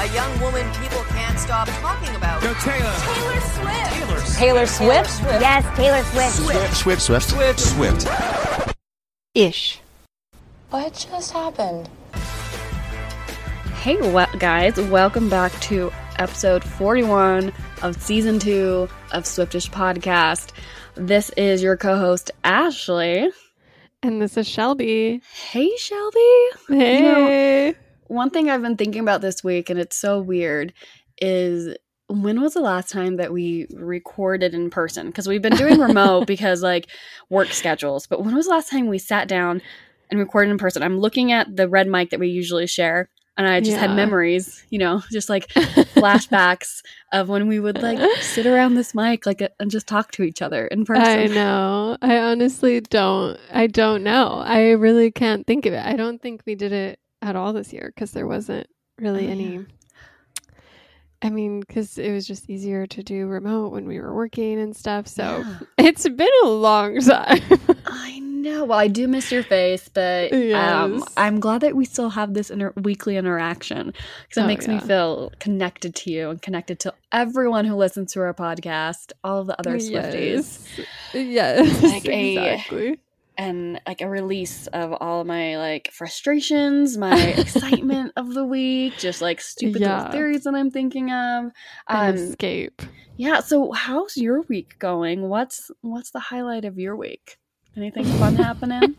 A young woman people can't stop talking about. Go Taylor. Taylor Swift. Taylor. Taylor Swift? Yes, Taylor Swift. Swift, Swift, Swift. Swift. Ish. What just happened? Hey, we- guys, welcome back to episode 41 of season two of Swiftish Podcast. This is your co host, Ashley. And this is Shelby. Hey, Shelby. Hey. One thing I've been thinking about this week, and it's so weird, is when was the last time that we recorded in person? Because we've been doing remote because like work schedules, but when was the last time we sat down and recorded in person? I'm looking at the red mic that we usually share. And I just had memories, you know, just like flashbacks of when we would like sit around this mic like and just talk to each other in person. I know. I honestly don't. I don't know. I really can't think of it. I don't think we did it at all this year because there wasn't really Oh, any. yeah. I mean, because it was just easier to do remote when we were working and stuff. So Yeah. it's been a long time. I know. Well, I do miss your face, but um, I'm glad that we still have this inter- weekly interaction because it Oh, makes me feel connected to you and connected to everyone who listens to our podcast, all the other Swifties, Yes. Yes. Like a- exactly. And like a release of all my like frustrations, my excitement of the week, just like stupid Yeah. little theories that I'm thinking of. An Um, escape. yeah. So, how's your week going? What's what's the highlight of your week? Anything fun happening?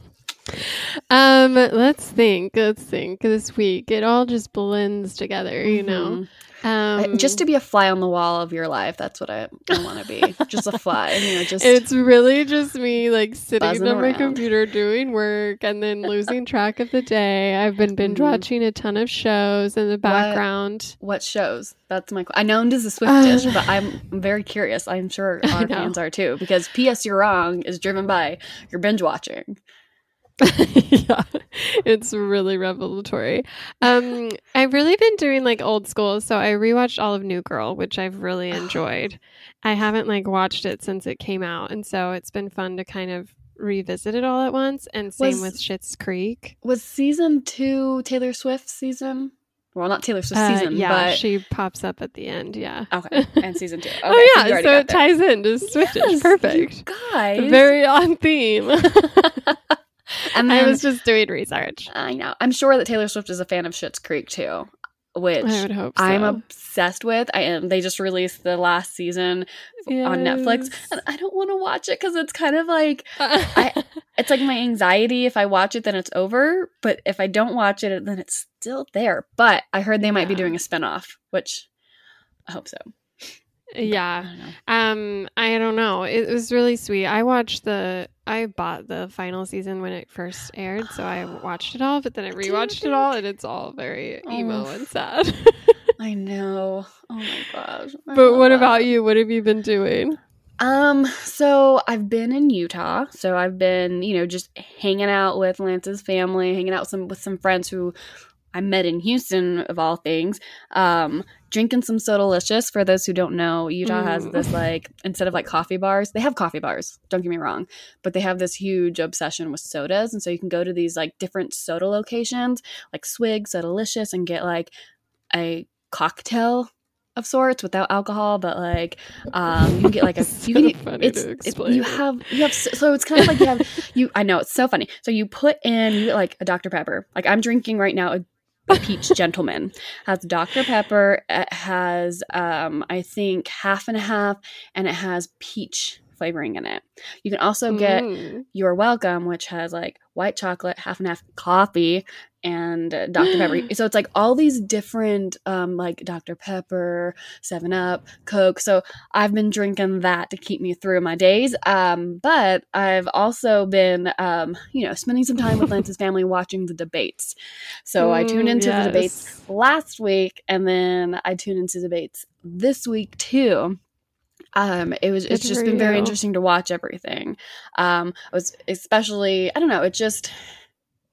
Um, let's think. Let's think. This week, it all just blends together, you know. Uh, Um, just to be a fly on the wall of your life. That's what I, I want to be. just a fly. You know, just it's really just me like sitting on my computer doing work and then losing track of the day. I've been binge Mhm. watching a ton of shows in the background. what shows. That's my. I know this is Swiftish, Uh, but I'm very curious. I'm sure our fans are too, because P.S. You're Wrong is driven by your binge watching. yeah, it's really revelatory. Um, I've really been doing like old school, so I rewatched all of New Girl, which I've really enjoyed. I haven't like watched it since it came out, and so it's been fun to kind of revisit it all at once. And same Was- with Schitt's Creek. Was season two Taylor Swift season? Well, not Taylor Swift Uh, season, yeah, but she pops up at the end. Yeah. okay, and season two. Okay, oh yeah, already so, it ties into Swiftish. Yes, Perfect. guys. Very on theme. and I was just doing research. I know. I'm sure that Taylor Swift is a fan of Schitt's Creek too, which I hope so. I'm obsessed with. I am. They just released the last season on Netflix, and I don't want to watch it because it's kind of like I, it's like my anxiety. If I watch it, then it's over. But if I don't watch it, then it's still there. But I heard they might be doing a spinoff, which I hope so. I yeah. don't. Um, I don't know. It was really sweet. I watched the. I bought the final season when it first aired, so I watched it all. But then I rewatched it all, and it's all very emo Oh. and sad. I know. Oh my gosh. I but what that. about you? What have you been doing? Um, so I've been in Utah. So I've been, you know, just hanging out with Lance's family, hanging out with some with some friends who I met in Houston of all things. Um, drinking some Sodalicious. For those who don't know, Utah has Mm. this like instead of like coffee bars, they have coffee bars. Don't get me wrong, but they have this huge obsession with sodas, and so you can go to these like different soda locations, like Swig, Sodalicious, and get like a cocktail of sorts without alcohol, but like um, you can get like a you can funny it's, to it's- explain you have you have so, so it's kind of like you have you I know it's so funny. So you put in you get like a Dr Pepper. Like I'm drinking right now a, a peach gentleman has Dr Pepper. It has um I think half and half, and it has peach flavoring in it. You can also get Mm. You're Welcome, which has like white chocolate, half and half coffee, and uh, Dr. Pepper. so it's like all these different, um, like Dr. Pepper, Seven Up, Coke. So I've been drinking that to keep me through my days. Um, but I've also been, um, you know, spending some time with Lance's family watching the debates. So I tuned into yes. the debates last week, and then I tuned into the debates this week too. Um, it was it's Good just been very interesting to watch everything. Um, I was especially I don't know, it just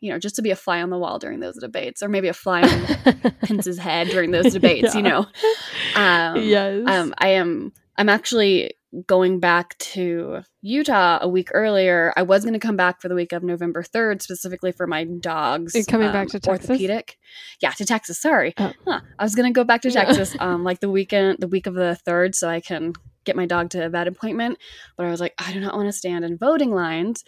you know, just to be a fly on the wall during those debates, or maybe a fly on Pence's head during those debates, you know. Um, yes. um, I am I'm actually going back to Utah a week earlier, I was going to come back for the week of November 3rd, specifically for my dog's You're coming back to Texas? orthopedic. Yeah, to Texas. Sorry. Oh. Huh. I was going to go back to Yeah. Texas um, like the weekend, the week of the 3rd, so I can get my dog to a vet appointment. But I was like, I do not want to stand in voting lines.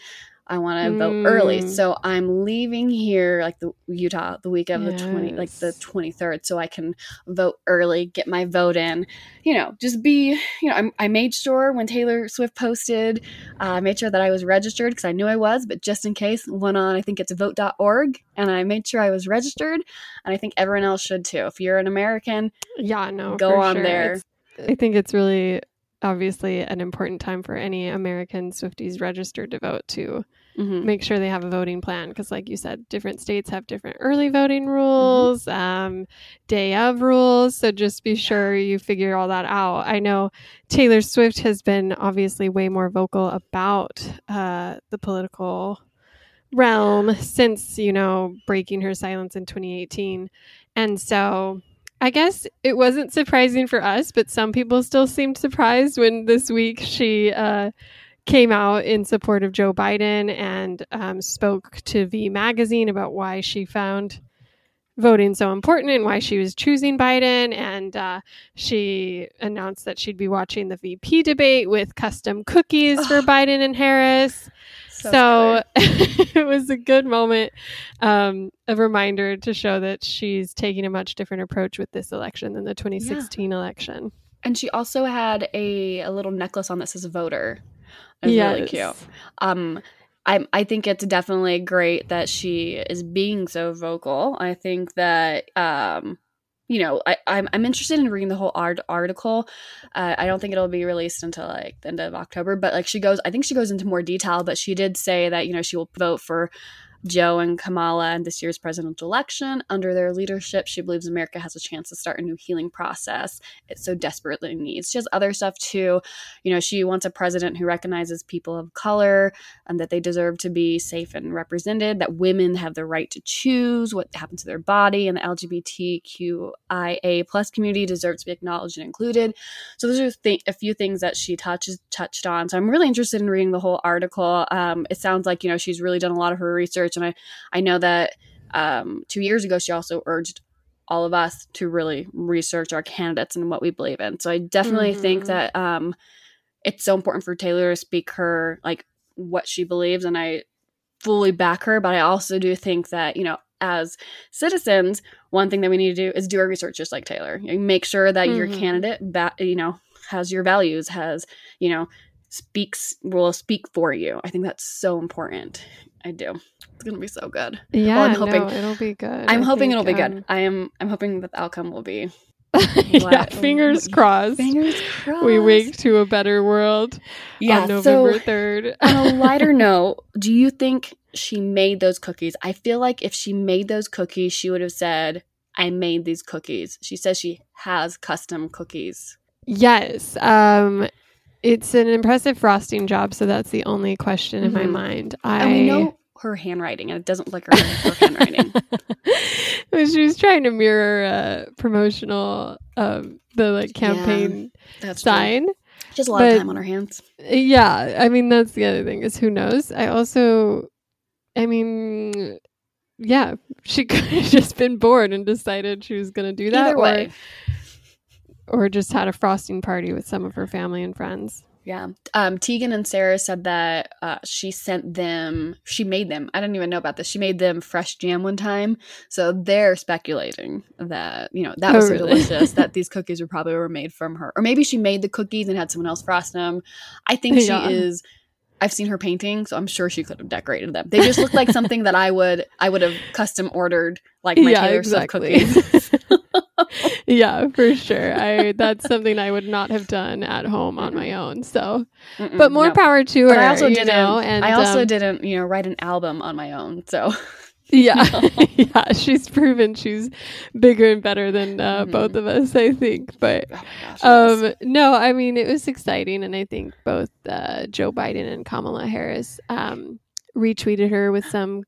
I want to vote early. Mm. So I'm leaving here like the Utah the week of the 20 like the 23rd so I can vote early, get my vote in. You know, just be, you know, I, I made sure when Taylor Swift posted, uh, I made sure that I was registered because I knew I was, but just in case, went on, I think it's vote.org, and I made sure I was registered. And I think everyone else should too. If you're an American, Yeah, no. Go on sure. there. It's- I think it's really obviously an important time for any American Swifties registered to vote to mhm. make sure they have a voting plan because like you said different states have different early voting rules um, day of rules so just be sure you figure all that out. I know taylor swift has been obviously way more vocal about uh, the political realm since you know breaking her silence in 2018 and so I guess it wasn't surprising for us, but some people still seemed surprised when this week she uh, came out in support of Joe Biden and um, spoke to V Magazine about why she found voting so important and why she was choosing Biden. And uh, she announced that she'd be watching the VP debate with custom cookies for Biden and Harris. So, it was a good moment, um, a reminder to show that she's taking a much different approach with this election than the 2016 election. And she also had a, a little necklace on that says voter. It was really cute. Um, I I think it's definitely great that she is being so vocal. I think that um, you know, I, I'm I'm interested in reading the whole art article. Uh, I don't think it'll be released until like the end of October, but like she goes, I think she goes into more detail. But she did say that you know she will vote for Joe and Kamala and this year's presidential election. Under their leadership, she believes America has a chance to start a new healing process it so desperately needs. She has other stuff too. You know, she wants a president who recognizes people of color and that they deserve to be safe and represented, that women have the right to choose what happens to their body, and the LGBTQIA plus community deserves to be acknowledged and included. So those are th- a few things that she touches touched on. So I'm really interested in reading the whole article. Um, it sounds like you know she's really done a lot of her research, and I I know that um, two years ago she also urged all of us to really research our candidates and what we believe in. So I definitely think Mhm. that um, it's so important for Taylor to speak her like what she believes, and I fully back her. But I also do think that you know as citizens, one thing that we need to do is do our research just like Taylor. You make sure that your Mhm. candidate, ba- you know, has your values, has you know, speaks will speak for you. I think that's so important. I do. It's gonna be so good. Yeah, I'm hoping- no, it'll be good. I'm I hoping think, it'll be good. um, I am. I'm hoping that the outcome will be. yeah, fingers crossed. Fingers crossed. We wake to a better world Yeah. on November so, 3rd. on a lighter note, do you think she made those cookies? I feel like if she made those cookies, she would have said, "I made these cookies." She says she has custom cookies. Yes. Um it's an impressive frosting job, so that's the only question in my Mhm. mind. I And we know her handwriting, and it doesn't look like her, her handwriting. She was trying to mirror uh, promotional um the like Yeah, campaign true. sign. She has a lot But- of time on her hands. Yeah, I mean that's the other thing is who knows. I also, I mean, yeah, she could have just been bored and decided she was going to do that, Either way, or or just had a frosting party with some of her family and friends. yeah. Um, Tegan and Sarah said that uh, she sent them. She made them. I didn't even know about this. She made them fresh jam one time, so they're speculating that you know that Oh, was so really? delicious that these cookies were probably were made from her, or maybe she made the cookies and had someone else frost them. I think Yeah. she is. I've seen her painting, so I'm sure she could have decorated them. They just look like something that I would I would have custom ordered, like my Taylor Swift cookies. yeah, for sure. I that's something I would not have done at home on my own. So, Mm-mm, but more no. power to her. But I also you didn't. know, and I also um, didn't, you know, write an album on my own. So Yeah, yeah. She's proven she's bigger and better than uh, Mhm. both of us, I think. But oh gosh, yes. um, no, I mean it was exciting, and I think both uh, Joe Biden and Kamala Harris um, retweeted her with some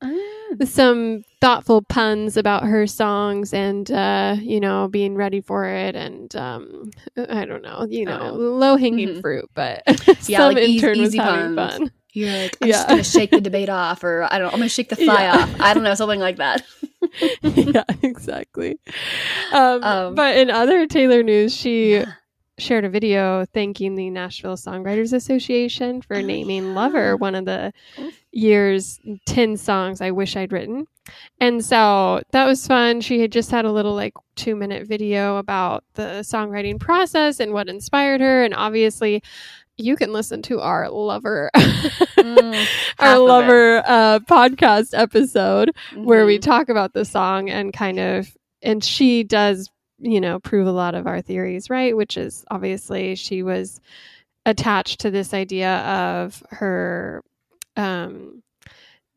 some thoughtful puns about her songs and uh, you know being ready for it and um, I don't know you know Oh. low hanging Mhm. fruit but Yeah, some like intern was easy having puns. fun. You're like, I'm Yeah. just gonna shake the debate off, or I don't. Know, I'm gonna shake the fly Yeah. off. I don't know, something like that. yeah, exactly. Um, Um, but in other Taylor news, she shared a video thanking the Nashville Songwriters Association for Oh, naming. Lover one of the year's 10 songs I wish I'd written. And so that was fun. She had just had a little like two minute video about the songwriting process and what inspired her. And obviously, you can listen to our Lover. Mm, our lover uh, podcast episode where we Mhm. talk about the song and kind of and she does you know prove a lot of our theories right which is obviously she was attached to this idea of her um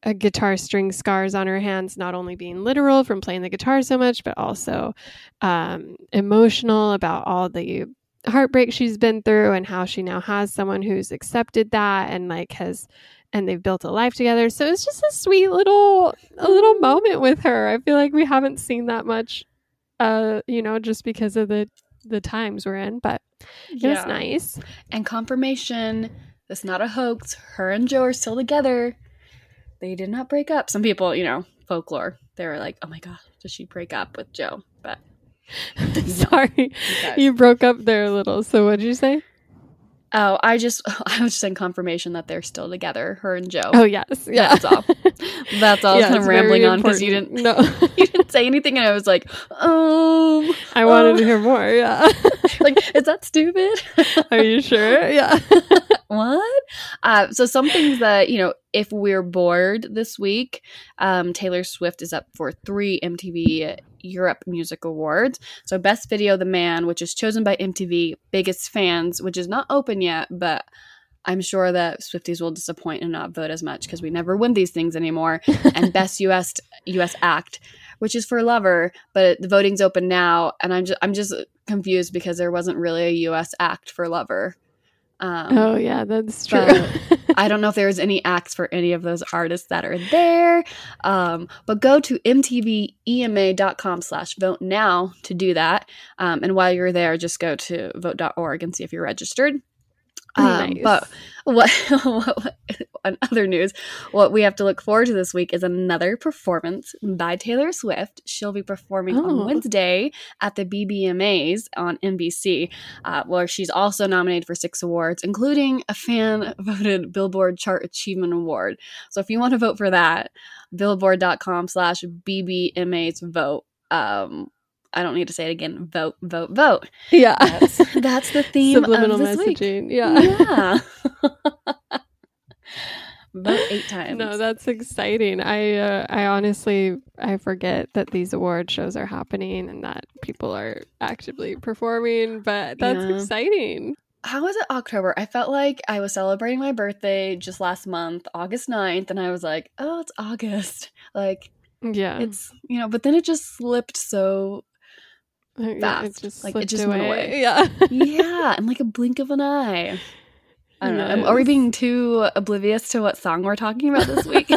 a guitar string scars on her hands not only being literal from playing the guitar so much but also um emotional about all the heartbreak she's been through and how she now has someone who's accepted that and like has and they've built a life together. So it's just a sweet little a little moment with her. I feel like we haven't seen that much uh you know just because of the the times we're in, but it was Yeah. nice. And confirmation, it's not a hoax. Her and Joe are still together. They did not break up. Some people, you know, folklore. They were like, "Oh my god, did she break up with Joe?" But Sorry. guys. You broke up there a little. So what did you say? Oh, I just, I was just saying confirmation that they're still together. Her and Joe. Oh yes. Yeah. That's all. That's all. Yeah, it's rambling on because you didn't. No. you didn't say anything, and I was like, um, I wanted Oh. to hear more. Yeah. like, is that stupid? Are you sure? Yeah. what? Uh, so some things that you know, if we're bored this week, um, Taylor Swift is up for three MTV Europe Music Awards. So Best Video, The Man, which is chosen by MTV Biggest Fans, which is not open yet, but. I'm sure that Swifties will disappoint and not vote as much because we never win these things anymore. and Best US US Act, which is for Lover, but the voting's open now, and I'm just I'm just confused because there wasn't really a US Act for Lover. Um, oh yeah, that's true. I don't know if there's any acts for any of those artists that are there. Um, but go to mtvema.com slash vote now to do that. Um, and while you're there, just go to vote.org and see if you're registered. Um, Nice. But what, what, on other news, what we have to look forward to this week is another performance by Taylor Swift. She'll be performing Oh. on Wednesday at the BBMAs on NBC, uh, where she's also nominated for six awards, including a fan voted Billboard Chart Achievement Award. So if you want to vote for that, billboard.com slash BBMAs vote. Um, I don't need to say it again. Vote, vote, vote. yeah. That's, that's the theme Subliminal of this week. Yeah. Yeah. Vote eight times. No, that's exciting. I uh, I honestly I forget that these award shows are happening and that people are actively performing, but that's Yeah. exciting. How was it October? I felt like I was celebrating my birthday just last month, August 9th, and I was like, oh, it's August. Like, Yeah. it's, you know, but then it just slipped so, Yeah, fast. it just Like, it just away. went away. Yeah. yeah, And like a blink of an eye. I don't know. Are we being too oblivious to what song we're talking about this week?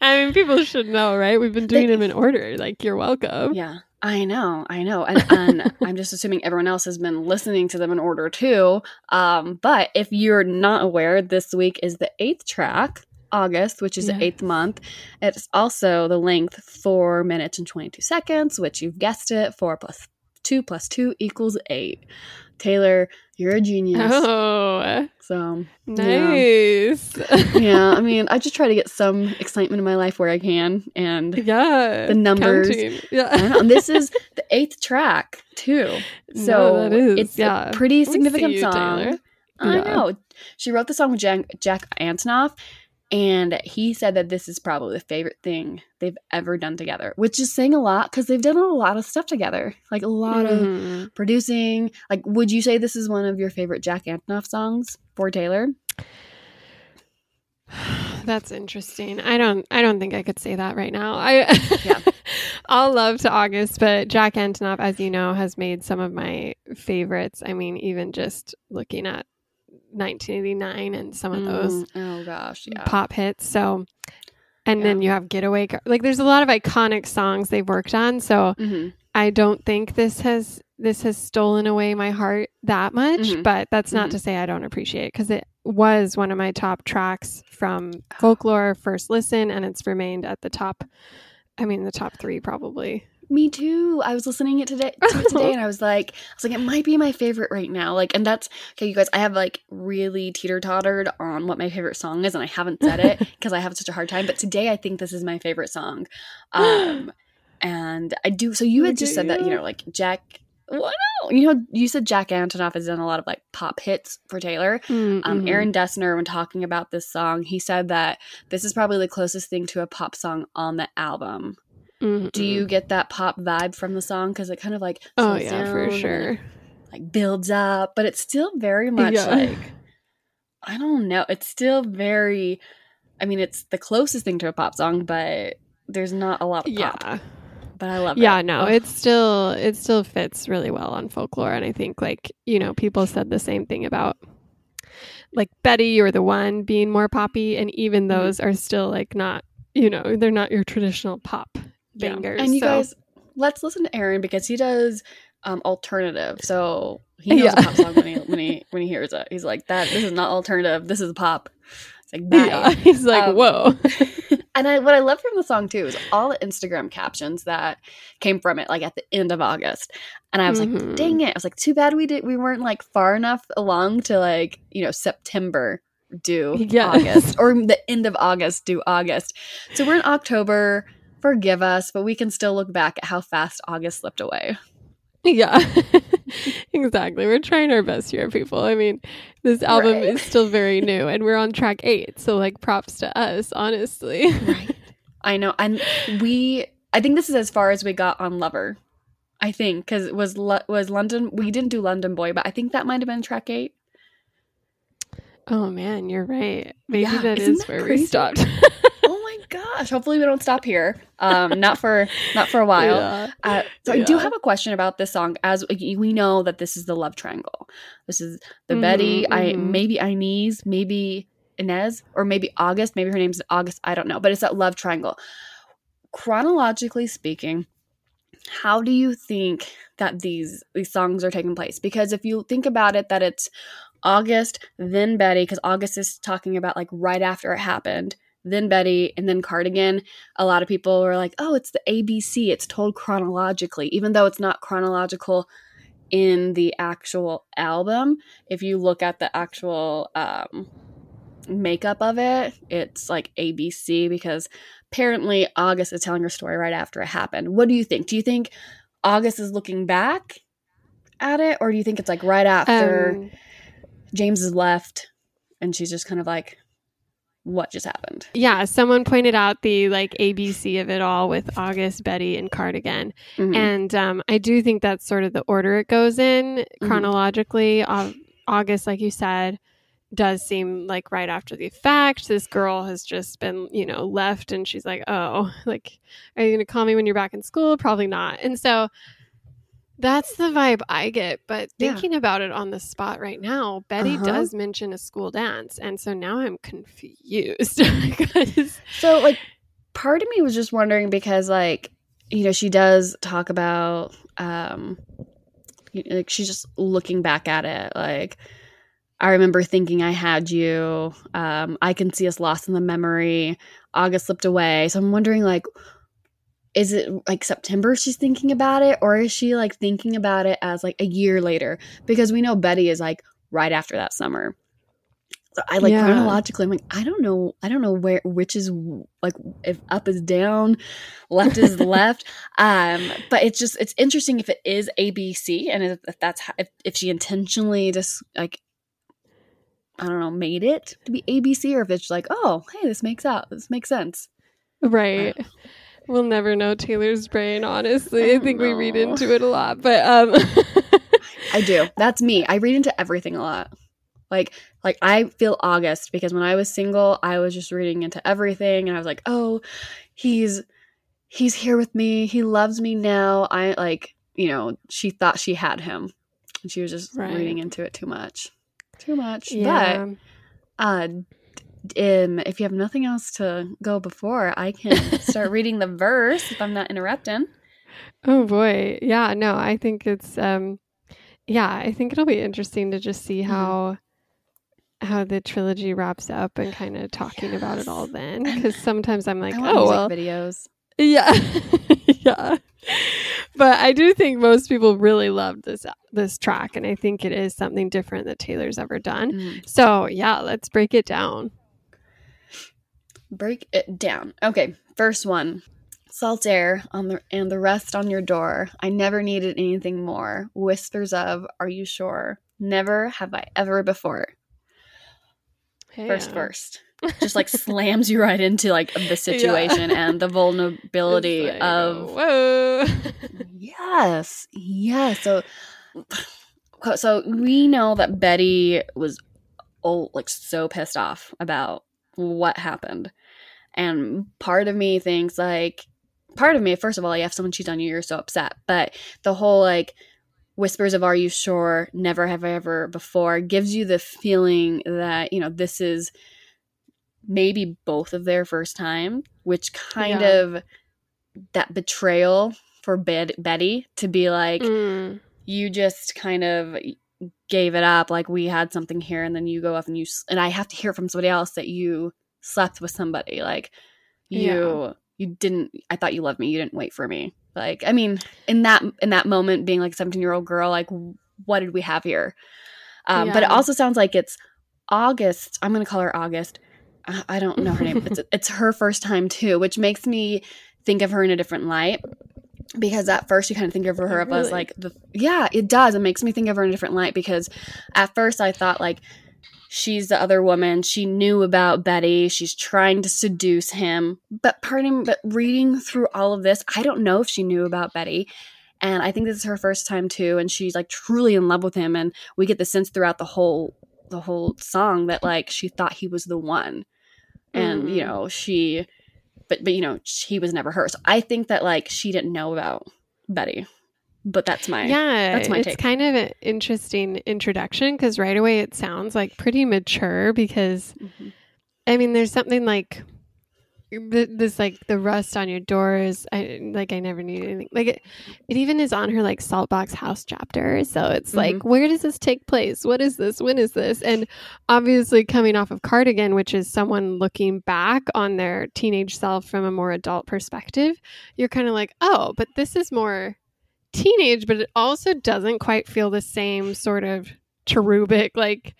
I mean, people should know, right? We've been doing They- them in order. Like, you're welcome. Yeah, I know, I know, and, and I'm just assuming everyone else has been listening to them in order too. Um, but if you're not aware, this week is the eighth track, August, which is Yeah. the eighth month. It's also the length four minutes and twenty two seconds, which you've guessed it, four plus two plus two equals eight. Taylor, you're a genius. Oh, So nice. yeah, I mean, I just try to get some excitement in my life where I can, and Yeah. The numbers. Counting. Yeah. I don't know. And this is the eighth track too. No, So is, it's yeah. a pretty significant you, song. Taylor. I Yeah. know. She wrote the song with Jack, Jack Antonoff, and he said that this is probably the favorite thing they've ever done together, which is saying a lot because they've done a lot of stuff together, like a lot of Mhm. producing. Like, would you say this is one of your favorite Jack Antonoff songs for Taylor? That's interesting. I don't I don't think I could say that right now. I Yeah. All love to August, but Jack Antonoff, as you know, has made some of my favorites. I mean, even just looking at 1989 and some of those Mm, oh gosh, yeah. pop hits. So And then you have Getaway Car. Like there's a lot of iconic songs they've worked on. So Mhm. I don't think this has this has stolen away my heart that much, Mhm. but that's not Mhm. to say I don't appreciate it because it was one of my top tracks from folklore first listen and it's remained at the top I mean the top 3 probably. Me too. I was listening it today to it today and I was like I was like it might be my favorite right now. Like and that's okay you guys I have like really teeter-tottered on what my favorite song is and I haven't said it because I have such a hard time but today I think this is my favorite song. Um and I do so you had Look just said that, you know, like Jack what no, you know, you said Jack Antonoff has done a lot of like pop hits for Taylor. Um, Mhm. Aaron Dessner, when talking about this song, he said that this is probably the closest thing to a pop song on the album. Mhm. Do you get that pop vibe from the song? Because it kind of like Oh yeah, down for sure. it, like builds up, but it's still very much Yeah. like I don't know. It's still very. I mean, it's the closest thing to a pop song, but there's not a lot of pop. Yeah. But I love it. Yeah, no, Ugh. it still it still fits really well on folklore and I think like, you know, people said the same thing about like Betty or the one being more poppy and even Mhm. those are still like not, you know, they're not your traditional pop Yeah. And you so- guys, let's listen to Aaron because he does um alternative. So he knows Yeah. a pop song when he when he when he hears it. He's like, "That this is not alternative. This is pop." It's like, bye. yeah, he's like, Um, "Whoa." and I, what I love from the song too is all the Instagram captions that came from it, like at the end of August. And I was like, Mhm. dang it! I was like, too bad we did we weren't like far enough along to like you know September do Yeah. August or the end of August do August. So we're in October. Forgive us, but we can still look back at how fast August slipped away. Yeah, exactly. We're trying our best here, people. I mean, this album Right. is still very new, and we're on track eight. So, like, props to us, honestly. Right. I know, and we. I think this is as far as we got on Lover. I think because it was was London. We didn't do London Boy, but I think that might have been track eight. Oh man, you're right. Maybe Yeah, that is that where crazy? we stopped. my gosh! Hopefully we don't stop here. Um, not for not for a while. Yeah. Uh, so I do have a question about this song. As we know that this is the love triangle. This is the Betty. Mhm, I maybe Inez, maybe Inez, or maybe August. Maybe her name's August. I don't know. But it's that love triangle. Chronologically speaking, how do you think that these these songs are taking place? Because if you think about it, that it's August, then Betty, because August is talking about like right after it happened, then Betty, and then Cardigan. A lot of people were like, oh, it's the ABC. It's told chronologically, even though it's not chronological in the actual album. If you look at the actual um, makeup of it, it's like ABC because apparently August is telling her story right after it happened. What do you think? Do you think August is looking back at it, or do you think it's like right after? Um, James is left and she's just kind of like what just happened yeah, someone pointed out the like ABC of it all with August, Betty, and Cardigan. Mhm. And um, I do think that's sort of the order it goes in Mhm. chronologically. Au- August, like you said, does seem like right after the fact. This girl has just been, you know, left and she's like, oh, like, are you going to call me when you're back in school? Probably not. And so that's the vibe I get. But Yeah. thinking about it on the spot right now, Betty Uh-huh. does mention a school dance. And so now I'm confused so like part of me was just wondering because like you know she does talk about um you- like she's just looking back at it like I remember thinking I had you. Um, I can see us lost in the memory. August slipped away. So I'm wondering, like, is it like September she's thinking about it, or is she like thinking about it as like a year later? Because we know Betty is like right after that summer. So I like Yeah. chronologically, I'm like, I don't know, I don't know where which is like if up is down, left is left. Um, but it's just it's interesting if it is ABC and if, if that's how, if if she intentionally just like I don't know made it to be ABC or if it's like oh hey this makes out this makes sense. Right. We'll never know Taylor's brain, honestly. I I, don't think we read into it a lot. But um I do. That's me. I read into everything a lot. Like like I feel August because when I was single, I was just reading into everything and I was like, "Oh, he's he's here with me. He loves me now." I like, you know, she thought she had him. And she was just Right. reading into it too much. Too much. yeah. But uh um, if you have nothing else to go before, I can start reading the verse if I'm not interrupting. Oh boy. Yeah, no, I think it's um yeah, I think it'll be interesting to just see Mm-hmm. how how the trilogy wraps up and kind of talking about it all then cuz sometimes I'm like, oh well. videos. Yeah. yeah. But I do think most people really loved this this track and I think it is something different that Taylor's ever done. Mm. So, yeah, let's break it down. Break it down. Okay, first one. Salt air on the and the rest on your door. I never needed anything more. Whispers of, are you sure? Never have I ever before. First Yeah. first. Just like slams you right into like the situation and the vulnerability like, of whoa. Yes. Yeah. So so we know that Betty was oh like so pissed off about what happened. And part of me thinks like part of me, first of all, you have someone cheat on you, you're so upset. But the whole like whispers of are you sure, never have I ever before gives you the feeling that, you know, this is maybe both of their first time, which kind Yeah. of that betrayal for Bet- Betty to be like, Mm. you just kind of gave it up like we had something here and then you go off and you and i have to hear from somebody else that you slept with somebody like you you didn't i thought you loved me you didn't wait for me. Like i mean in that in that moment being like a 17 year old girl like what did we have here? Um, but it also sounds like it's august i'm gonna call her august. I I don't know her name. It's, it's her first time too which makes me think of her in a different light because at first you kind of think of her of as like the yeah it does. It makes me think of her in a different light because at first i thought like she's the other woman. She knew about betty. She's trying to seduce him. But pardon but reading through all of this i don't know if she knew about betty. And i think this is her first time too and she's like truly in love with him. And we get the sense throughout the whole the whole song that like she thought he was the one. And you Mhm. know she but but you know he was never hers i think that like she didn't know about betty but that's my yeah, that's my it's take. kind of an interesting introduction because right away it sounds like pretty mature because Mhm. I mean, there's something like this, like the rust on your doors. I like I never knew anything. Like it, it even is on her like Saltbox House chapter. So it's like, Mm-hmm. where does this take place? What is this? When is this? And obviously, coming off of Cardigan, which is someone looking back on their teenage self from a more adult perspective, you're kind of like, oh, but this is more teenage, but it also doesn't quite feel the same sort of cherubic like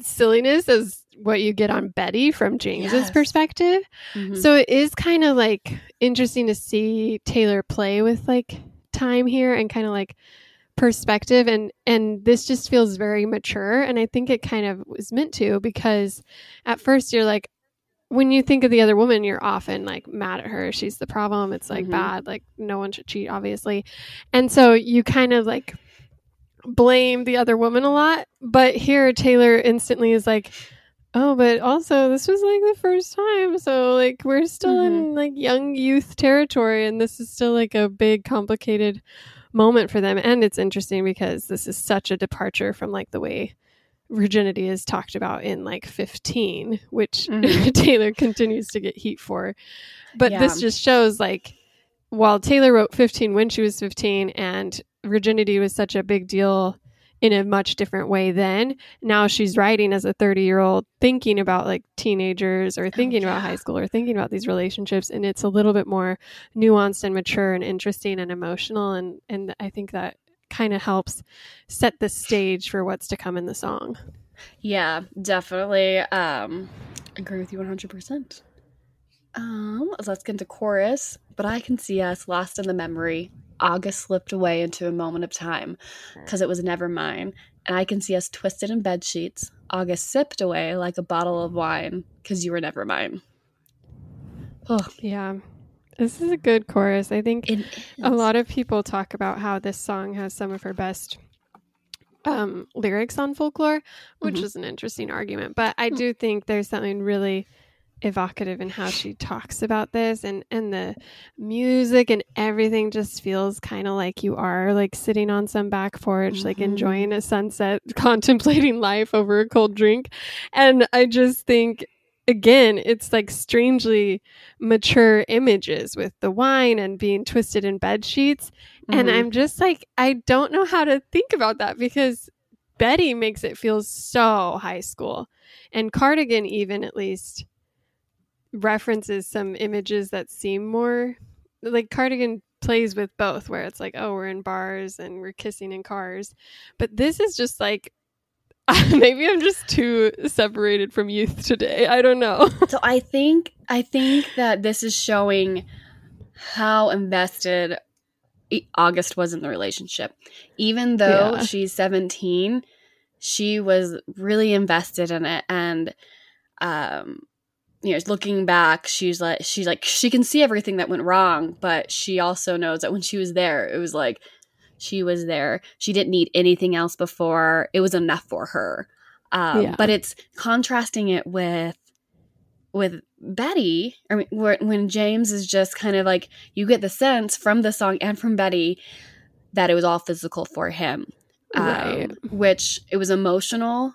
silliness as what you get on Betty from James's Yes. perspective. Mhm. So it is kind of like interesting to see Taylor play with like time here and kind of like perspective and and this just feels very mature and I think it kind of was meant to because at first you're like when you think of the other woman you're often like mad at her. She's the problem. It's like Mhm. bad. Like no one should cheat obviously. And so you kind of like blame the other woman a lot. But here Taylor instantly is like oh but also this was like the first time. So like we're still in like young youth territory and this is still like a big complicated moment for them. And it's interesting because this is such a departure from like the way virginity is talked about in like 15 which Mhm. taylor continues to get heat for but this just shows like while taylor wrote 15 when she was 15 and virginity was such a big deal in a much different way then now she's writing as a 30 year old thinking about like teenagers or thinking about Oh, yeah. high school or thinking about these relationships and it's a little bit more nuanced and mature and interesting and emotional and and i think that kind of helps set the stage for what's to come in the song Yeah, definitely. Um, agree with you 100%. Um, let's get into chorus. But I can see us lost in the memory. August slipped away into a moment of time because it was never mine. And I can see us twisted in bed sheets. August sipped away like a bottle of wine because you were never mine. Oh, yeah this is a good chorus i think a lot of people talk about how this song has some of her best um, lyrics on folklore, which Mhm. is an interesting argument. But I do think there's something really evocative in how she talks about this and and the music and everything just feels kind of like you are like sitting on some back porch like Mhm. enjoying a sunset contemplating life over a cold drink and i just think again, it's like strangely mature images with the wine and being twisted in bed sheets. And Mhm. I'm just like, I don't know how to think about that because Betty makes it feel so high school. And Cardigan, even at least, references some images that seem more like Cardigan plays with both, where it's like, oh, we're in bars and we're kissing in cars. But this is just like, maybe I'm just too separated from youth today. I don't know. So I think I think that this is showing how invested August was in the relationship. Even though Yeah. she's 17, she was really invested in it and um you know, looking back, she's like she's like she can see everything that went wrong, but she also knows that when she was there, it was like she was there. She didn't need anything else before. It was enough for her. Um, Yeah. But it's contrasting it with with Betty. I mean, where, when James is just kind of like you get the sense from the song and from Betty that it was all physical for him, um, which it was emotional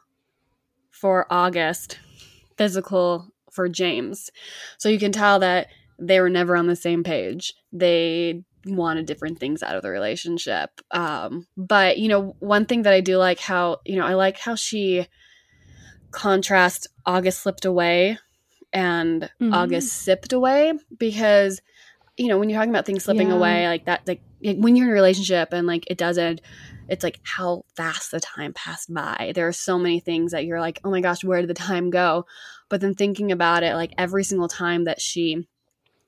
for August, physical for James. So you can tell that they were never on the same page. They wanted different things out of the relationship. Um, but you know, one thing that I do like how you know I like how she contrast August slipped away and Mhm. August sipped away because you know when you're talking about things slipping Yeah. away like that like when you're in a relationship and like it doesn't it's like how fast the time passed by there are so many things that you're like oh my gosh where did the time go but then thinking about it like every single time that she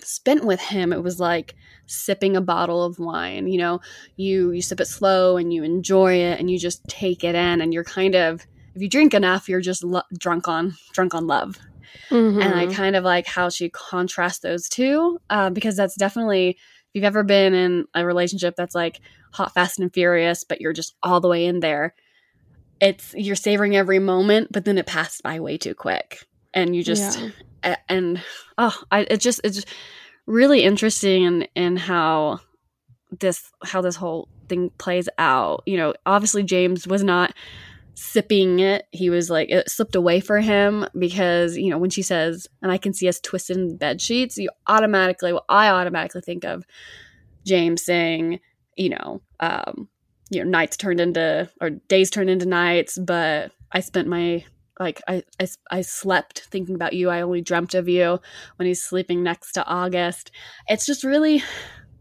spent with him it was like sipping a bottle of wine you know you you sip it slow and you enjoy it and you just take it in and you're kind of if you drink enough you're just lo- drunk on drunk on love and I Mhm. kind of like how she contrasts those two uh, because that's definitely if you've ever been in a relationship that's like hot, fast, and furious, but you're just all the way in there. It's you're savoring every moment, but then it passed by way too quick, and you just Yeah. And oh, I it just it's really interesting in in how this how this whole thing plays out. You know, obviously James was not sipping it. He was like it slipped away for him because you know when she says, "And I can see us twisted in bed sheets," you automatically, well, I automatically think of James saying, you know, um, you know, nights turned into or days turned into nights, but I spent my like I, I I slept thinking about you. I only dreamt of you when he's sleeping next to August. It's just really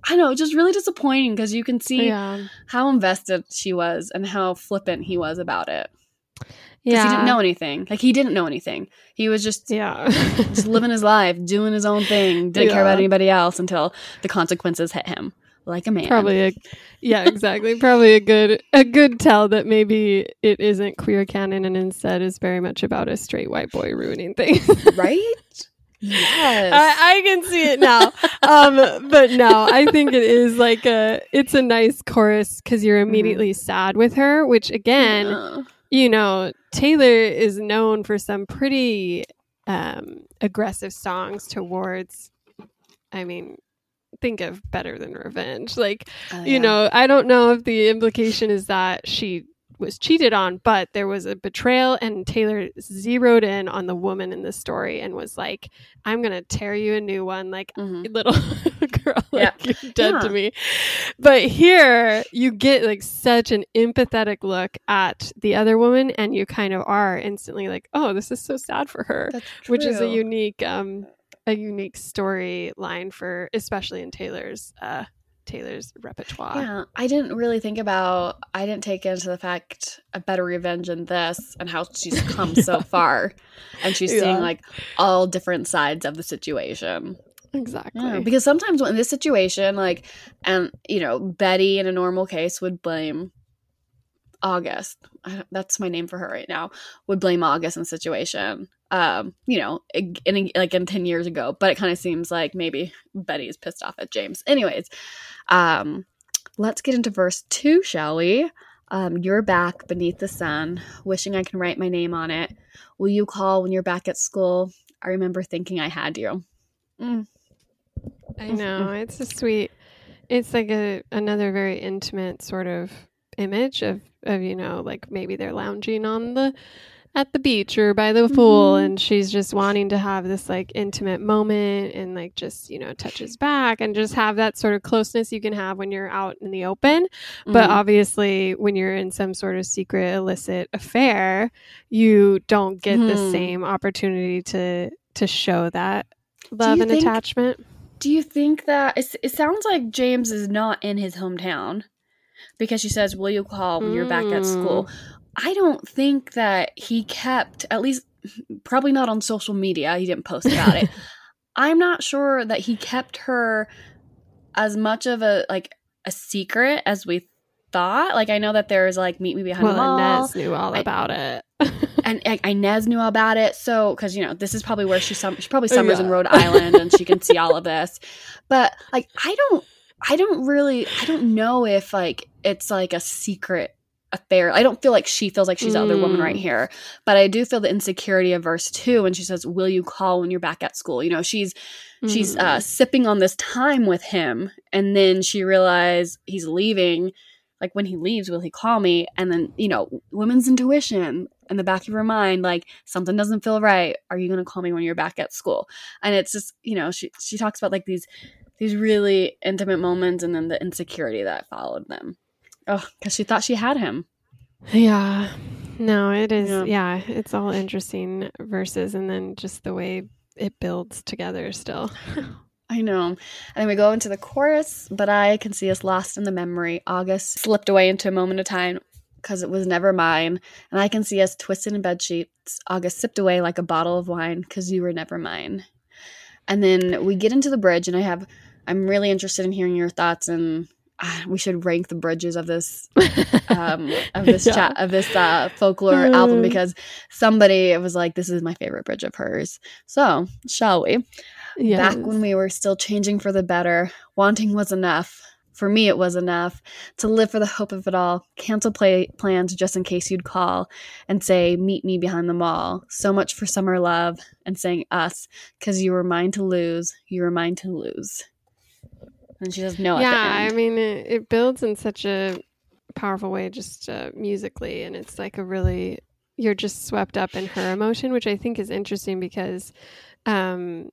I don't know, just really disappointing because you can see yeah. how invested she was and how flippant he was about it. Because Yeah. he didn't know anything. Like he didn't know anything. He was just Yeah. just living his life, doing his own thing, didn't care about anybody else until the consequences hit him. Like a man. Probably a yeah, exactly. Probably a good a good tell that maybe it isn't queer canon and instead is very much about a straight white boy ruining things. right? Yes. I, I can see it now. um, but no, I think it is like a it's a nice chorus because you're immediately sad with her, which again, Yeah. you know, Taylor is known for some pretty um, aggressive songs towards. I mean, think of better than revenge. Like Oh, you yeah. know, I don't know if the implication is that she was cheated on, but there was a betrayal, and Taylor zeroed in on the woman in the story and was like, "I'm gonna tear you a new one, like Mhm. little girl, Yeah. like you're dead Yeah. to me." But here, you get like such an empathetic look at the other woman, and you kind of are instantly like, "Oh, this is so sad for her." Which is a unique um a unique storyline for especially in Taylor's uh Taylor's repertoire. Yeah, I didn't really think about. I didn't take into the fact a better revenge in this and how she's come so far, and she's Yeah. seeing like all different sides of the situation. Exactly. Yeah, because sometimes in this situation, like, and you know, Betty in a normal case would blame August. I That's my name for her right now. Would blame August in the situation. Um, you know, in, in like in ten years ago, but it kind of seems like maybe Betty is pissed off at James. Anyways, um, let's get into verse two, shall we? Um, you're back beneath the sun, wishing I can write my name on it. Will you call when you're back at school? I remember thinking I had you. Mm. I know. It's a sweet it's like a another very intimate sort of image of of you know, like maybe they're lounging on the at the beach or by the pool Mhm. and she's just wanting to have this like intimate moment and like just you know touches back and just have that sort of closeness you can have when you're out in the open but Mhm. obviously when you're in some sort of secret illicit affair you don't get the Hmm. same opportunity to to show that love and think- attachment Do you think that it's, it sounds like James is not in his hometown because she says, "Will you call when you're back at school?" I don't think that he kept at least probably not on social media. He didn't post about it. I'm not sure that he kept her as much of a like a secret as we thought. Like I know that there's like meet me behind the well mall. Inez knew all I- about it and I- Inez knew all about it. So, because you know, this is probably where she sum- she probably oh, summers in Rhode Island, and she can see all of this. But like, I don't, I don't really, I don't know if like it's like a secret affair. I don't feel like she feels like she's the other woman right Mm. here, but I do feel the insecurity of verse two when she says, "Will you call when you're back at school?" You know, she's she's uh, Mm. sipping on this time with him, and then she realized he's leaving. Like when he leaves, will he call me? And then you know, women's intuition in the back of her mind, like something doesn't feel right. Are you going to call me when you're back at school? And it's just you know, she she talks about like these these really intimate moments, and then the insecurity that followed them. Oh, because she thought she had him. Yeah. No, it is. Yeah. Yeah. it's all interesting verses and then just the way it builds together still. I know. And then we go into the chorus, but I can see us lost in the memory. August slipped away into a moment of time because it was never mine. And I can see us twisted in bed sheets. August sipped away like a bottle of wine because you were never mine. And then we get into the bridge, and I have, I'm really interested in hearing your thoughts. And we should rank the bridges of this um, of this Yeah. chat of this uh, folklore album because somebody was like, "This is my favorite bridge of hers." So, shall we? Yeah. Back when we were still changing for the better, wanting was enough. For me, it was enough to live for the hope of it all. Cancel play plans just in case you'd call and say, "Meet me behind the mall." So much for summer love and saying us, because you were mine to lose. You were mine to lose. And she says no. yeah, I mean, it, it builds in such a powerful way, just uh, musically, and it's like a really you're just swept up in her emotion, which I think is interesting because um,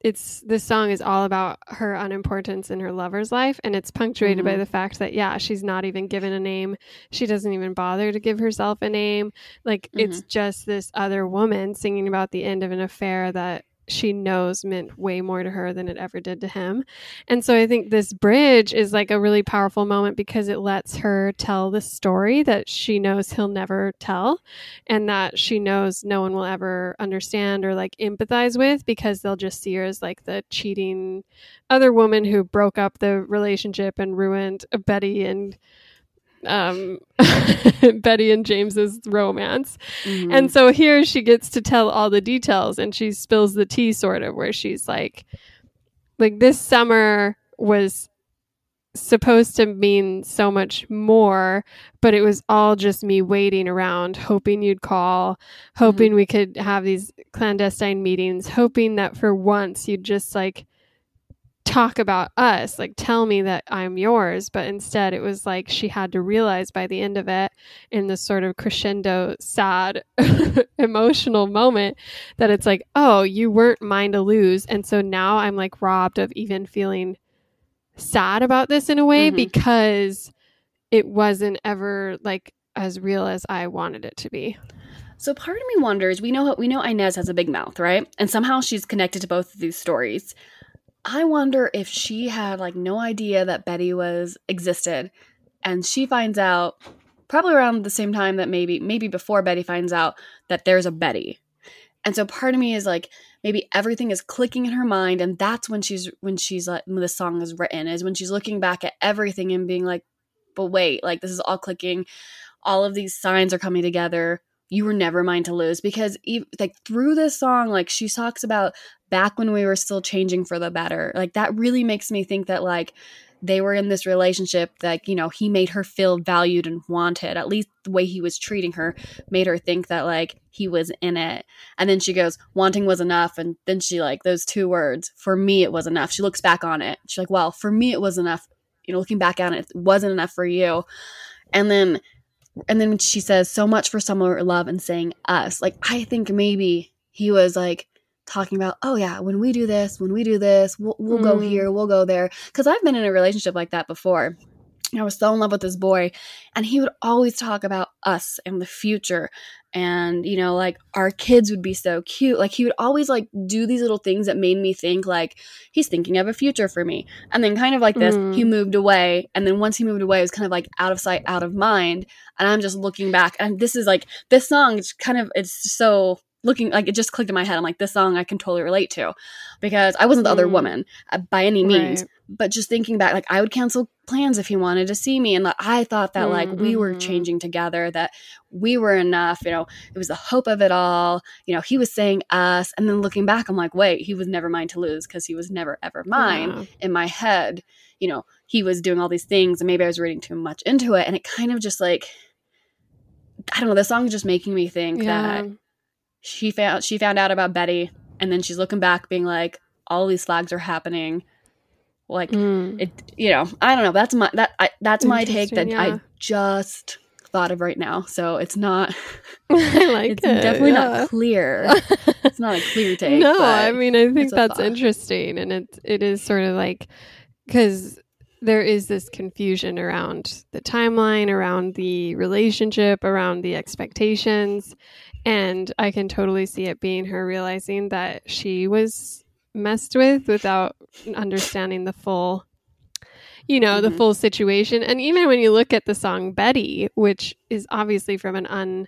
it's this song is all about her unimportance in her lover's life, and it's punctuated by Mhm. the fact that yeah, she's not even given a name. She doesn't even bother to give herself a name. Like it's just this other woman singing about the end of an affair that she knows meant way more to her than it ever did to him. And so I think this bridge is like a really powerful moment because it lets her tell the story that she knows he'll never tell and that she knows no one will ever understand or like empathize with because they'll just see her as like the cheating other woman who broke up the relationship and ruined Betty and um Betty and James's romance. Mhm. And so here she gets to tell all the details and she spills the tea sort of where she's like like this summer was supposed to mean so much more, but it was all just me waiting around, hoping you'd call, hoping we could have these clandestine meetings, hoping that for once you'd just like talk about us, like tell me that I'm yours. But instead, it was like she had to realize by the end of it, in this sort of crescendo, sad, emotional moment, that it's like, oh, you weren't mine to lose. And so now I'm like robbed of even feeling sad about this in a way Mhm. because it wasn't ever like as real as I wanted it to be. So part of me wonders, we know we know Inez has a big mouth, right? And somehow she's connected to both of these stories. I wonder if she had like no idea that Betty was existed and she finds out probably around the same time that maybe maybe before Betty finds out that there's a Betty. And so part of me is like maybe everything is clicking in her mind and that's when she's when she's like when the song is written is when she's looking back at everything and being like but wait, like this is all clicking. All of these signs are coming together you were never mine to lose because ev like through this song like she talks about back when we were still changing for the better. Like that really makes me think that like they were in this relationship that you know he made her feel valued and wanted at least the way he was treating her made her think that like he was in it. And then she goes wanting was enough. And then she like those two words for me it was enough. She looks back on it. She's like well for me it was enough. You know looking back on it it wasn't enough for you. And then and then she says so much for summer love and saying us. Like i think maybe he was like talking about oh yeah when we do this when we do this we'll, we'll go Mm. here we'll go there. Because i've been in a relationship like that before. And i was so in love with this boy and he would always talk about us and the future and you know like our kids would be so cute. Like he would always like do these little things that made me think like he's thinking of a future for me. And then kind of like this Mm. he moved away. And then once he moved away it was kind of like out of sight out of mind. And i'm just looking back. And this is like this song it's kind of it's so looking like it just clicked in my head. I'm like this song i can totally relate to because i wasn't the other Mm. woman uh, by any means. Right. But just thinking back like i would cancel plans if he wanted to see me and like, i thought that like we were Mhm. changing together that we were enough you know it was the hope of it all you know he was saying us and then looking back i'm like wait he was never mine to lose because he was never ever mine Yeah. in my head you know he was doing all these things and maybe i was reading too much into it and it kind of just like i don't know the song is just making me think Yeah. that she found she found out about betty and then she's looking back being like all these flags are happening like Mm. it you know i don't know that's my that I, that's my take that yeah. i just thought of right now so it's not I like it's it. definitely yeah. not clear it's not a clear take no, I mean I think that's interesting, and it it is sort of like because there is this confusion around the timeline, around the relationship, around the expectations, and I can totally see it being her realizing that she was messed with without understanding the full you know the Mhm. full situation and even when you look at the song betty which is obviously from an un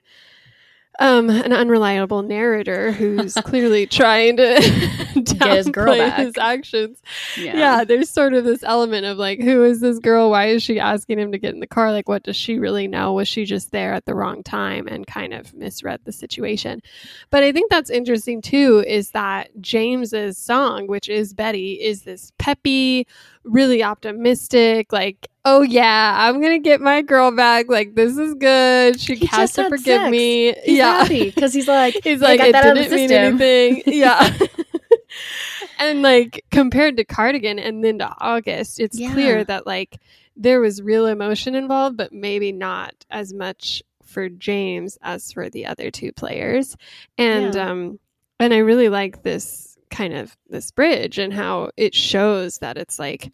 um, an unreliable narrator who's clearly trying to Get his girl back. his actions. yeah, Yeah. there's sort of this element of like, who is this girl? Why is she asking him to get in the car? Like, what does she really know? Was she just there at the wrong time and kind of misread the situation? But I think that's interesting too, is that James's song, which is Betty, is this peppy, really optimistic, like, oh yeah, I'm gonna get my girl back. Like, this is good. She He has to forgive sex. me. he's yeah. because he's like He's "Yeah, I like, got it that didn't mean anything. Yeah. and like compared to Cardigan and then to August, it's Yeah. clear that like there was real emotion involved, but maybe not as much for James as for the other two players. And Yeah. um and I really like this kind of this bridge and how it shows that it's like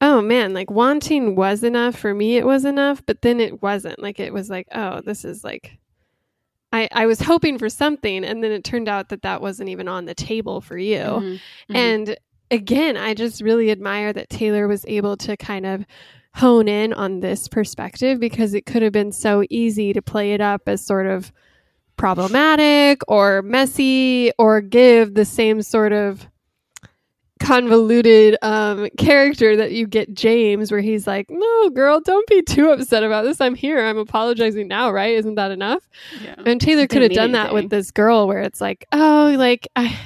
oh man like wanting was enough for me it was enough but then it wasn't. Like it was like oh this is like I, I was hoping for something and then it turned out that that wasn't even on the table for you. Mhm, mhm. and again i just really admire that taylor was able to kind of hone in on this perspective because it could have been so easy to play it up as sort of problematic or messy or give the same sort of convoluted um, character that you get James, where he's like, "No, girl, don't be too upset about this. I'm here. I'm apologizing now, right? Isn't that enough?" yeah. And Taylor could have done that with this girl, where it's like, "Oh, like, I,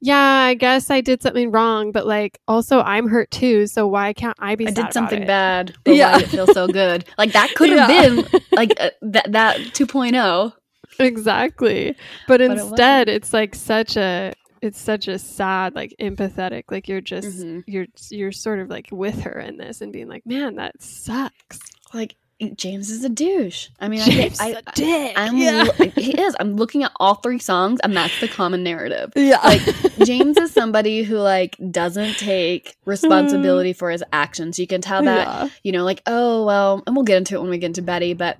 yeah, I guess I did something wrong, but like, also I'm hurt too. So why can't I be? I did something it?" bad, but Yeah. why it feel so good? Like that could have Yeah. been like uh, that that 2.0. exactly but, it instead it's like such a it's such a sad like empathetic like you're just Mhm. you're you're sort of like with her in this and being like man that sucks Like James is a douche. I mean, James I, is dick. I'm Yeah. lo- he is. I'm looking at all three songs, and that's the common narrative. yeah Like James is somebody who like doesn't take responsibility for his actions. You can tell that Yeah. you know, like, oh, well, and we'll get into it when we get into Betty, but,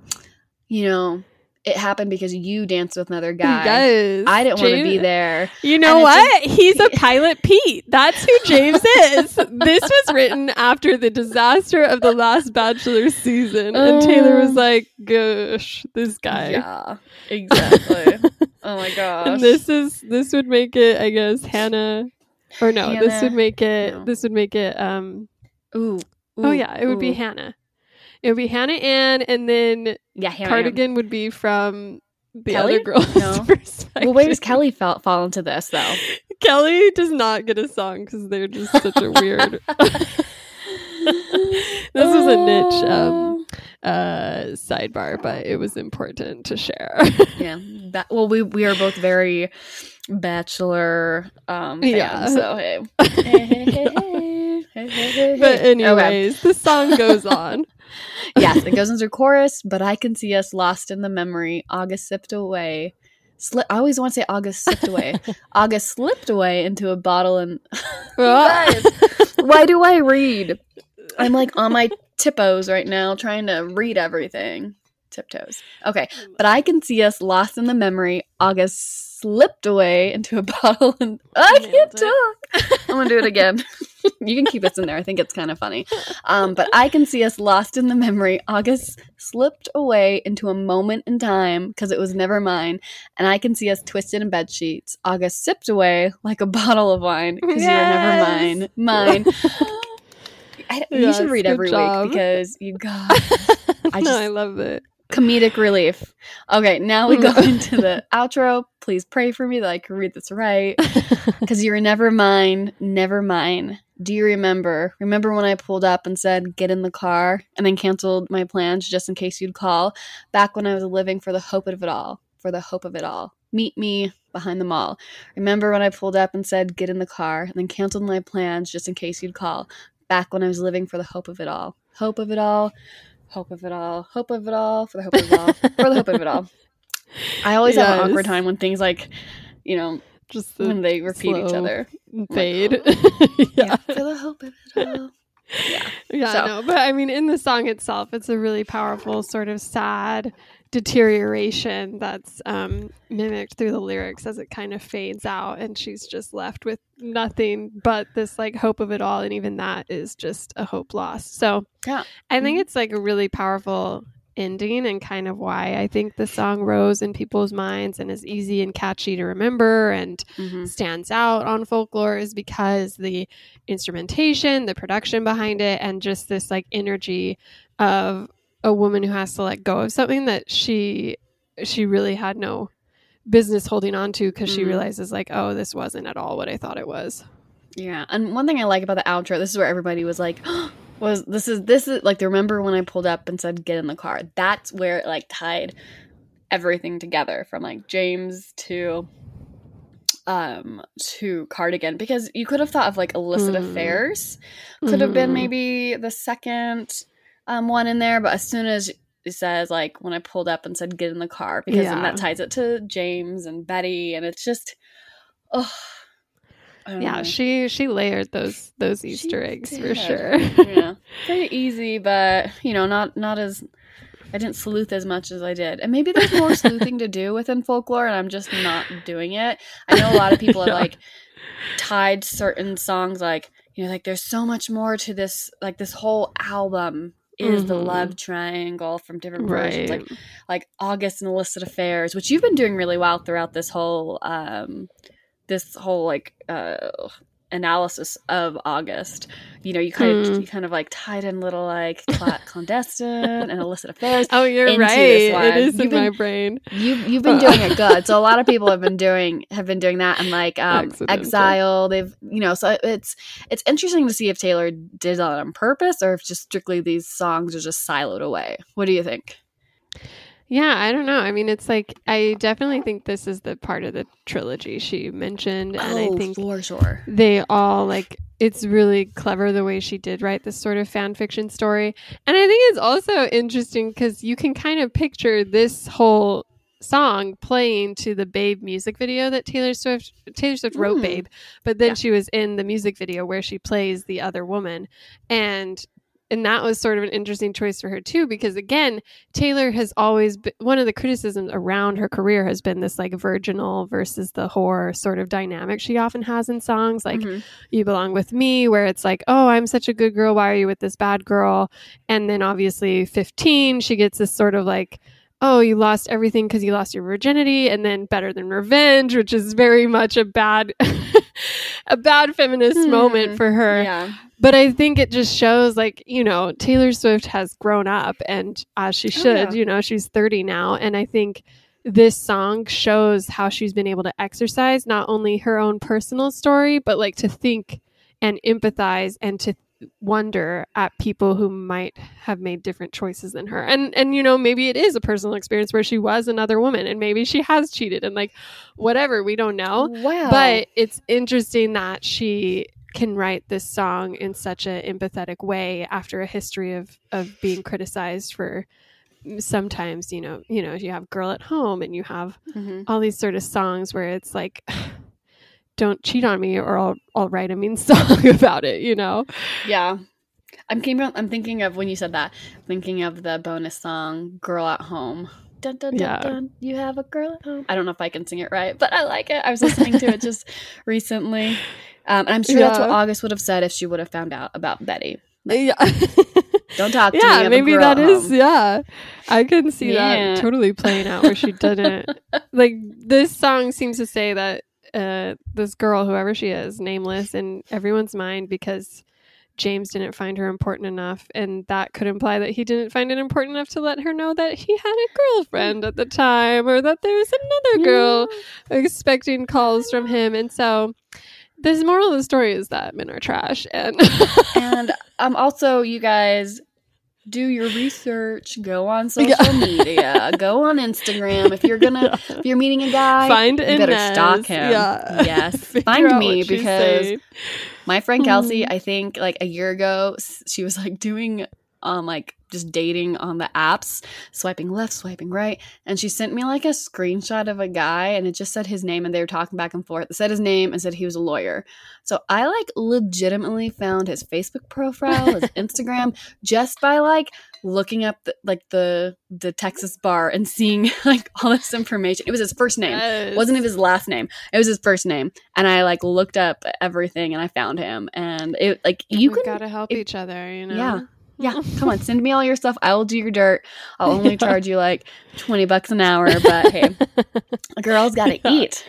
you know, it happened because you danced with another guy. Yes. I didn't want to be there. You know what? He's a pilot Pete. That's who James is. this was written after the disaster of the last Bachelor season. And Taylor was Oh. like, gosh, this guy. Yeah, exactly. oh my gosh. And this is this would make it, I guess, Hannah or no, this would make it no. this would make it um ooh, oh yeah, it would be. Hannah. It would be Hannah Ann and then Yeah, Hannah. Cardigan would be from the Kelly? other girl's No. perspective. Well, where does Kelly fall, fall into this, though? Kelly does not get a song because they're just such a weird. this is a niche um, uh, sidebar, but it was important to share. yeah. That, well, we we are both very bachelor um, fans, Yeah. so hey. Hey, hey, hey, hey. hey, hey, hey, hey. But Okay. anyways, the song goes on. Yes, it goes into chorus, but I can see us lost in the memory. August slipped away. Sli- I always want to say August slipped away. August slipped away into a bottle and why do I read? I'm like on my tiptoes right now trying to read everything. Tiptoes. Okay, but I can see us lost in the memory. August slipped away into a bottle and I Nailed can't it. talk. I'm gonna do it again. you can keep this in there. I think it's kind of funny. Um, but I can see us lost in the memory. August slipped away into a moment in time because it was never mine, and I can see us twisted in bed sheets. August sipped away like a bottle of wine because you were never mine. Mine. I, you should read every job. week because you got I no, I love it. Comedic relief. Okay, now we go into the outro. Please pray for me that I can read this right. Because you were never mine, never mine. Do you remember? Remember when I pulled up and said, get in the car, and then canceled my plans just in case you'd call? Back when I was living for the hope of it all. For the hope of it all. Meet me behind the mall. Remember when I pulled up and said, get in the car, and then canceled my plans just in case you'd call? Back when I was living for the hope of it all. Hope of it all. Hope of it all. Hope of it all. For the hope of it all. for the hope of it all. I always have an awkward time when things like, you know, Just the when they repeat each other. fade. Oh. Yeah, yeah. for the hope of it all. Yeah, So- no, but I mean, in the song itself, it's a really powerful, sort of sad deterioration that's um, mimicked through the lyrics as it kind of fades out, and she's just left with nothing but this like hope of it all, and even that is just a hope lost. So, Yeah. I think it's like a really powerful ending and kind of why I think the song rose in people's minds and is easy and catchy to remember and Mm-hmm. stands out on folklore is because the instrumentation, the production behind it, and just this like energy of a woman who has to let go of something that she she really had no business holding on to because she Mhm. realizes like oh this wasn't at all what i thought it was Yeah, and one thing I like about the outro, this is where everybody was like, was this is this is like remember when I pulled up and said get in the car. That's where it like tied everything together from like James to um to Cardigan because you could have thought of like illicit Mm. affairs could have been Mhm. maybe the second um one in there, but as soon as it says like when I pulled up and said get in the car because then that ties it to James and Betty and it's just oh yeah know. she she layered those those She easter eggs for sure. Yeah, very easy, but you know, not not as I didn't sleuth as much as I did, and maybe there's more sleuthing to do within folklore, and I'm just not doing it. I know a lot of people have like tied certain songs, like you know, like there's so much more to this, like this whole album is the Mhm. love triangle from different versions, right like like August and illicit affairs, which you've been doing really well throughout this whole um this whole like uh analysis of August. You know, you kind of Hmm. you kind of like tied in little like clandestine and illicit affairs. oh you're right it is in You've my been- brain You you've been doing it good. So a lot of people have been doing have been doing that and like um exile. They've you know, so it's it's interesting to see if Taylor did that on purpose or if just strictly these songs are just siloed away. What do you think? Yeah, I don't know. I mean, it's like I definitely think this is the part of the trilogy she mentioned, and I think for sure. they all like it's really clever the way she did write this sort of fan fiction story. And I think it's also interesting because you can kind of picture this whole song playing to the Babe music video that Taylor Swift Taylor Swift wrote Hmm. Babe, but then Yeah. she was in the music video where she plays the other woman. And and that was sort of an interesting choice for her too because again taylor has always been one of the criticisms around her career has been this like virginal versus the whore sort of dynamic she often has in songs like Mhm. you belong with me where it's like oh i'm such a good girl why are you with this bad girl and then obviously 15 she gets this sort of like oh you lost everything because you lost your virginity and then better than revenge which is very much a bad a bad feminist Hmm. moment for her Yeah. but I think it just shows, like, you know, Taylor Swift has grown up, and as she should, Oh, yeah. you know, she's 30 now. And I think this song shows how she's been able to exercise not only her own personal story, but like to think and empathize and to wonder at people who might have made different choices than her. And and you know, maybe it is a personal experience where she was another woman and maybe she has cheated and like whatever, we don't know Wow. but it's interesting that she can write this song in such an empathetic way after a history of of being criticized for sometimes you know you know you have girl at home and you have Mhm. all these sort of songs where it's like don't cheat on me or I'll I'll write a mean song about it you know Yeah. I'm thinking, I'm thinking of when you said that, thinking of the bonus song "Girl at Home." Dun, dun, dun, Yeah. dun. You have a girl at home. I don't know if I can sing it right, but I like it. I was listening to it just recently, um, and I'm sure that's what August would have said if she would have found out about Betty. yeah Don't talk to me. yeah I'm a maybe girl that at is yeah i can see Yeah. that totally playing out where she didn't like this song seems to say that uh this girl whoever she is nameless in everyone's mind because james didn't find her important enough. And that could imply that he didn't find it important enough to let her know that he had a girlfriend at the time or that there was another girl expecting calls from him. And so the moral of the story is that men are trash and and um, also, you guys do your research. Go on social Yeah. media. Go on Instagram. If you're gonna, if you're meeting a guy, find you better Inez. stalk him. Yeah. Yes, find me because saying. my friend Kelsey, Mm. I think like a year ago, she was like doing um like just dating on the apps, swiping left, swiping right, and she sent me like a screenshot of a guy, and it just said his name, and they were talking back and forth. It said his name and said he was a lawyer. So I like legitimately found his Facebook profile, his Instagram, just by like looking up the, like the the Texas bar and seeing like all this information. It was his first name Yes. wasn't even his last name. It was his first name, and I like looked up everything and I found him. And it like you we can, gotta help if- each other, you know. yeah, yeah. Come on, send me all your stuff. I will do your dirt. I'll only charge you like twenty bucks an hour, but hey, a girl's got to Yeah. eat.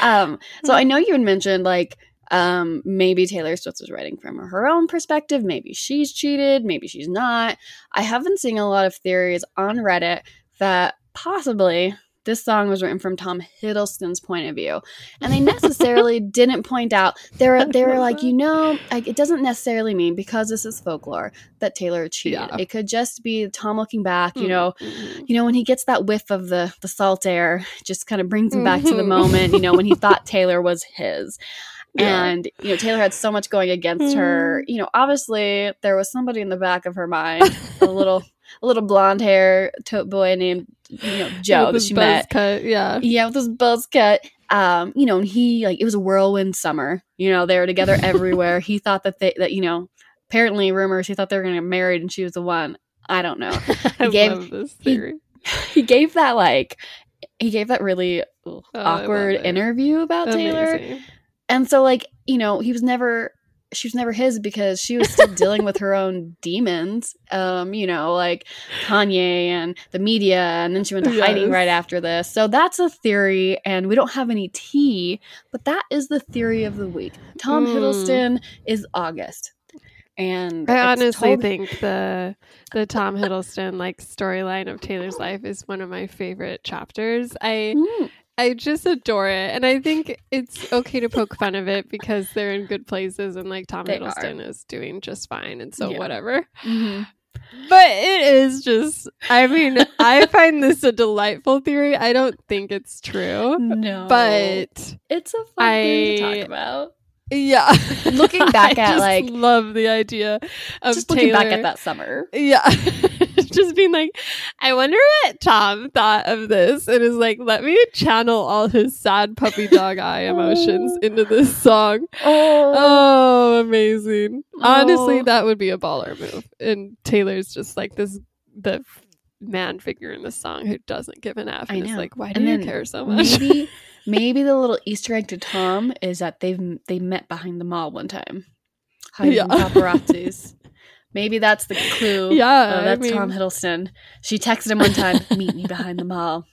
um, so I know you had mentioned like um maybe Taylor Swift was writing from her own perspective. Maybe she's cheated. Maybe she's not. I have been seeing a lot of theories on Reddit that possibly this song was written from Tom Hiddleston's point of view, and they necessarily didn't point out. They were they were like, you know, like it doesn't necessarily mean because this is folklore that Taylor cheated. Yeah. It could just be Tom looking back, you Mm, know, mm, you know, when he gets that whiff of the the salt air, just kind of brings him back to the Mhm. moment, you know, when he thought Taylor was his. Yeah. And you know, Taylor had so much going against Mm. her. You know, obviously there was somebody in the back of her mind, a little a little blonde hair tote boy named you know Joe that she met. cut, yeah. Yeah, with his buzz cut. Um, you know, and he like it was a whirlwind summer. You know, they were together everywhere. he thought that they that you know, apparently rumors he thought they were gonna get married and she was the one. I don't know. I gave- love this he- theory. he gave that like he gave that really Oh, awkward interview about Taylor. And so like, you know, he was never she was never his because she was still dealing with her own demons. Um, you know, like Kanye and the media and then she went to hiding right after this. So that's a theory and we don't have any tea, but that is the theory of the week. Tom Mm. Hiddleston is August. And I honestly told- think the the Tom Hiddleston like storyline of Taylor's life is one of my favorite chapters. I Mm. I just adore it, and I think it's okay to poke fun of it because they're in good places, and like Tom They Hiddleston is doing just fine, and so Yeah. whatever. Mhm. But it is just, I mean, I find this a delightful theory. I don't think it's true, No. but it's a fun thing to talk about. yeah. Looking back I at, just like- love the idea of Just looking back at that summer. Yeah. just being like, I wonder what Tom thought of this. And is like, let me channel all his sad puppy dog eye emotions into this song. Oh. oh, amazing. Honestly, Oh. that would be a baller move. And Taylor's just like this, the man figure in the song who doesn't give an F. I And is know. like, why do And you care so much? maybe maybe the little Easter egg to Tom is that they've they met behind the mall one time, hiding Yeah. paparazzis. Maybe that's the clue. Yeah, Oh, I that's Tom Hiddleston. She texted him one time, "Meet me behind the mall,"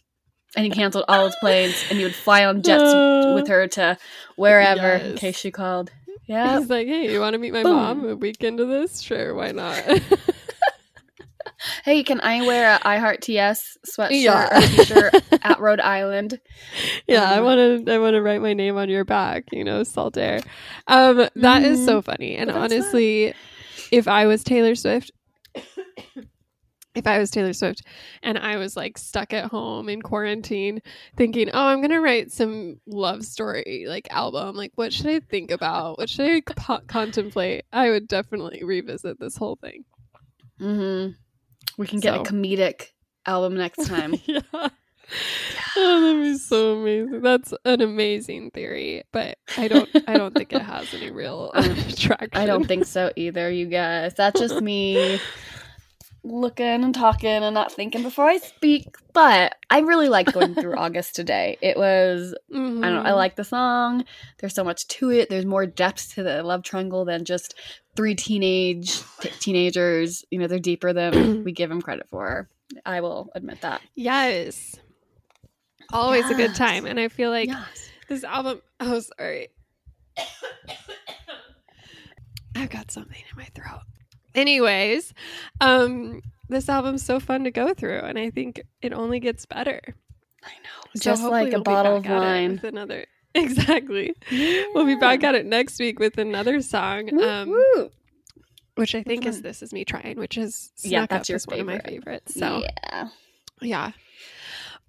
and he canceled all his planes, and he would fly on jets Uh, with her to wherever in case she called. Yeah, He's like, hey, you want to meet my Boom. mom a week into this? Sure, why not? hey, can I wear a I Heart TS sweatshirt Yeah. or t-shirt at Rhode Island? yeah, I Um, want to. I want to write my name on your back. You know, salt air. Um, that is Mhm. so funny. And that's honestly, if I was Taylor Swift, if I was Taylor Swift and I was like stuck at home in quarantine thinking, oh, I'm going to write some love story like album. Like, what should I think about? What should I co- contemplate? I would definitely revisit this whole thing. Mm-hmm. We can get So- a comedic album next time. yeah. Oh, that'd be so amazing. That's an amazing theory, but I don't. I don't think it has any real traction. I don't think so either, you guys. That's just me looking and talking and not thinking before I speak. But I really like going through August today. It was I don't know, I Mhm. like the song. There's so much to it. There's more depth to the love triangle than just three teenage t- teenagers. You know, they're deeper than we give them credit for. I will admit that. Yes. Always a good time, and I feel like yes. this album. Oh, sorry. I've got something in my throat. Anyways, um, this album's so fun to go through, and I think it only gets better. I know. So Just like a we'll bottle of back at it wine. with another. Exactly. We'll be back at it next week with another song, Woo, um, woo. which I think is "This Is Me Trying," which is Yeah, that's your one of my favorites. So yeah. yeah.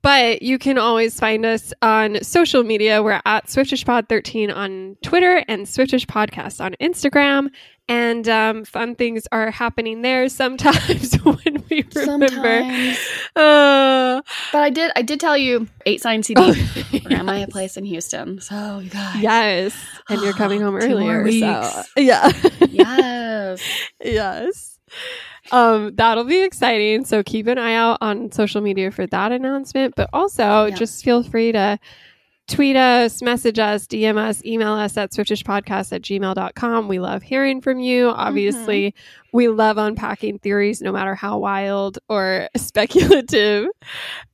But you can always find us on social media. We're at SwiftishPod13 on Twitter and Swiftish Podcast on Instagram. And um, fun things are happening there sometimes when we remember. Sometimes. Uh, But I did I did tell you eight signed CD. We're at my place in Houston. So you guys. yes. And you're coming home earlier. So, yeah. Yes. yes. Um, that'll be exciting. So keep an eye out on social media for that announcement. But also Yeah. just feel free to tweet us, message us, DM us, email us at swiftishpodcast at gmail.com. We love hearing from you. Obviously, we love unpacking theories, no matter how wild or speculative.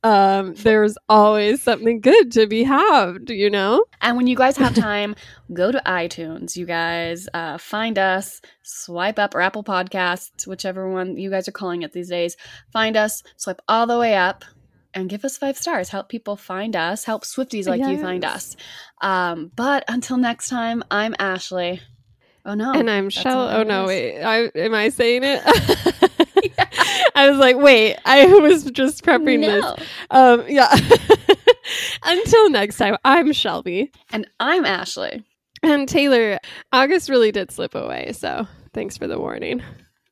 Um, there's always something good to be had, you know? And when you guys have time, go to iTunes. You guys uh, find us, swipe up or Apple Podcasts, whichever one you guys are calling it these days. Find us, swipe all the way up, and give us five stars. Help people find us. Help Swifties like you find us. Um, but until next time, I'm Ashley. Oh no, and I'm Shell. Oh no, wait. I am I saying it? I was like, wait. I was just prepping No. this. Um, yeah. Until next time, I'm Shelby And I'm Ashley. and Taylor. August really did slip away, so thanks for the warning.